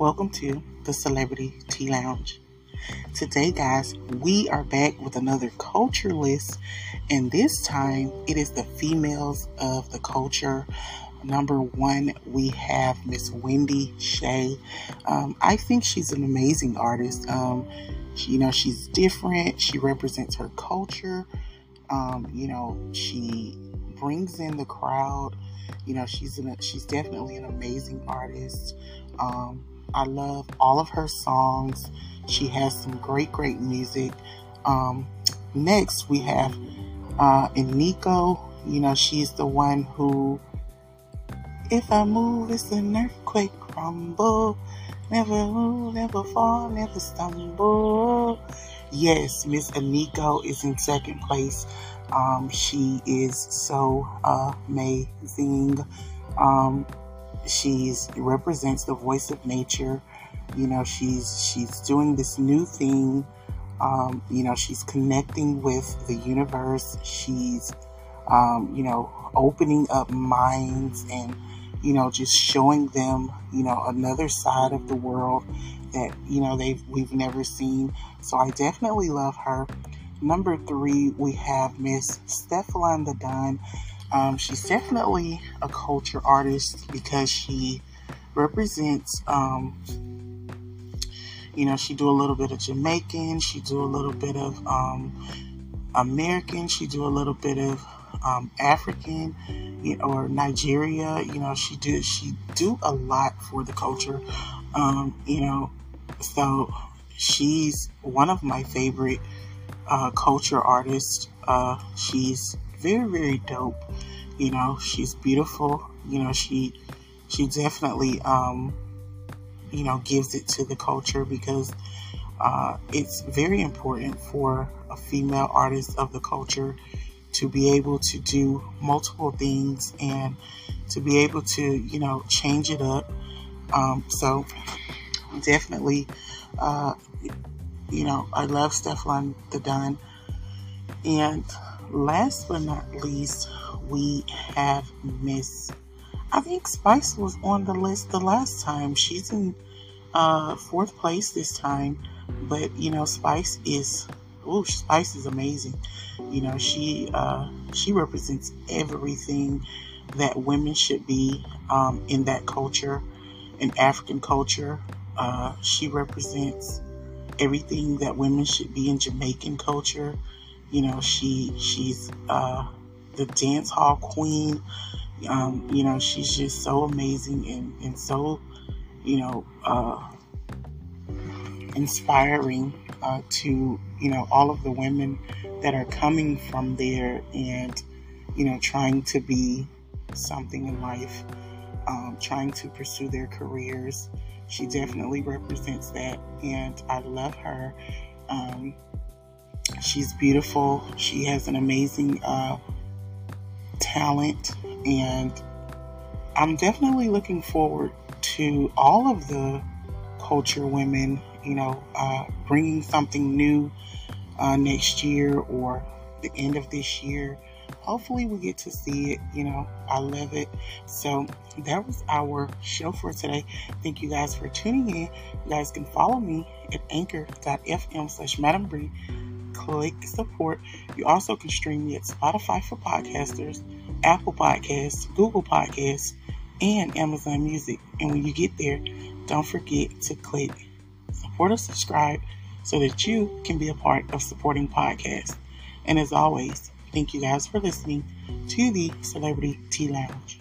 Welcome to the Celebrity Tea Lounge. Today, guys, we are back with another culture list, and this time it is the females of the culture. Number one, we have Miss Wendy Shay. Um, I think she's an amazing artist. Um, she, you know, she's different. She represents her culture. Um, you know, she brings in the crowd. You know, she's an, she's definitely an amazing artist. Um, I love all of her songs. She has some great, great music. Um, next, we have uh, Eniko. You know, she's the one who, if I move, it's an earthquake crumble. Never move, never fall, never stumble. Yes, Miss Eniko is in second place. Um, she is so amazing. Um, she's represents the voice of nature. You know, she's she's doing this new thing. Um, you know, she's connecting with the universe. She's, um, you know, opening up minds and, you know, just showing them, you know, another side of the world that you know they've we've never seen. So I definitely love her. Number three, we have Miss Stefflon the Don. Um, she's definitely a culture artist because she represents, um, you know, she do a little bit of Jamaican, she do a little bit of um, American, she do a little bit of um, African you know, or Nigeria. You know, she do she do a lot for the culture. Um, you know, so she's one of my favorite uh, culture artists. Uh, she's very, very dope. You know, she's beautiful. You know, she she definitely um, you know gives it to the culture because uh, it's very important for a female artist of the culture to be able to do multiple things and to be able to you know change it up. Um, so definitely, uh, you know, I love Stefflon the Don. And last but not least, we have Miss. I think Spice was on the list the last time. She's in uh, fourth place this time, but you know, Spice is. Oh, Spice is amazing. You know, she uh, she represents everything that women should be um, in that culture, in African culture. Uh, she represents everything that women should be in Jamaican culture. You know, she she's uh, the dance hall queen. Um, you know, she's just so amazing and, and so, you know, uh, inspiring uh, to, you know, all of the women that are coming from there and, you know, trying to be something in life, um, trying to pursue their careers. She definitely represents that, and I love her. Um, she's beautiful. She has an amazing uh, talent, and I'm definitely looking forward to all of the culture women, you know, uh, bringing something new uh, next year or the end of this year. Hopefully, we get to see it. You know, I love it. So, that was our show for today. Thank you guys for tuning in. You guys can follow me at anchor.fm slash Madam Bri click support. You also can stream me at Spotify for podcasters, Apple Podcasts, Google Podcasts, and Amazon Music. And when you get there, don't forget to click support or subscribe so that you can be a part of supporting podcasts. And as always, thank you guys for listening to the Celebrity Tea Lounge.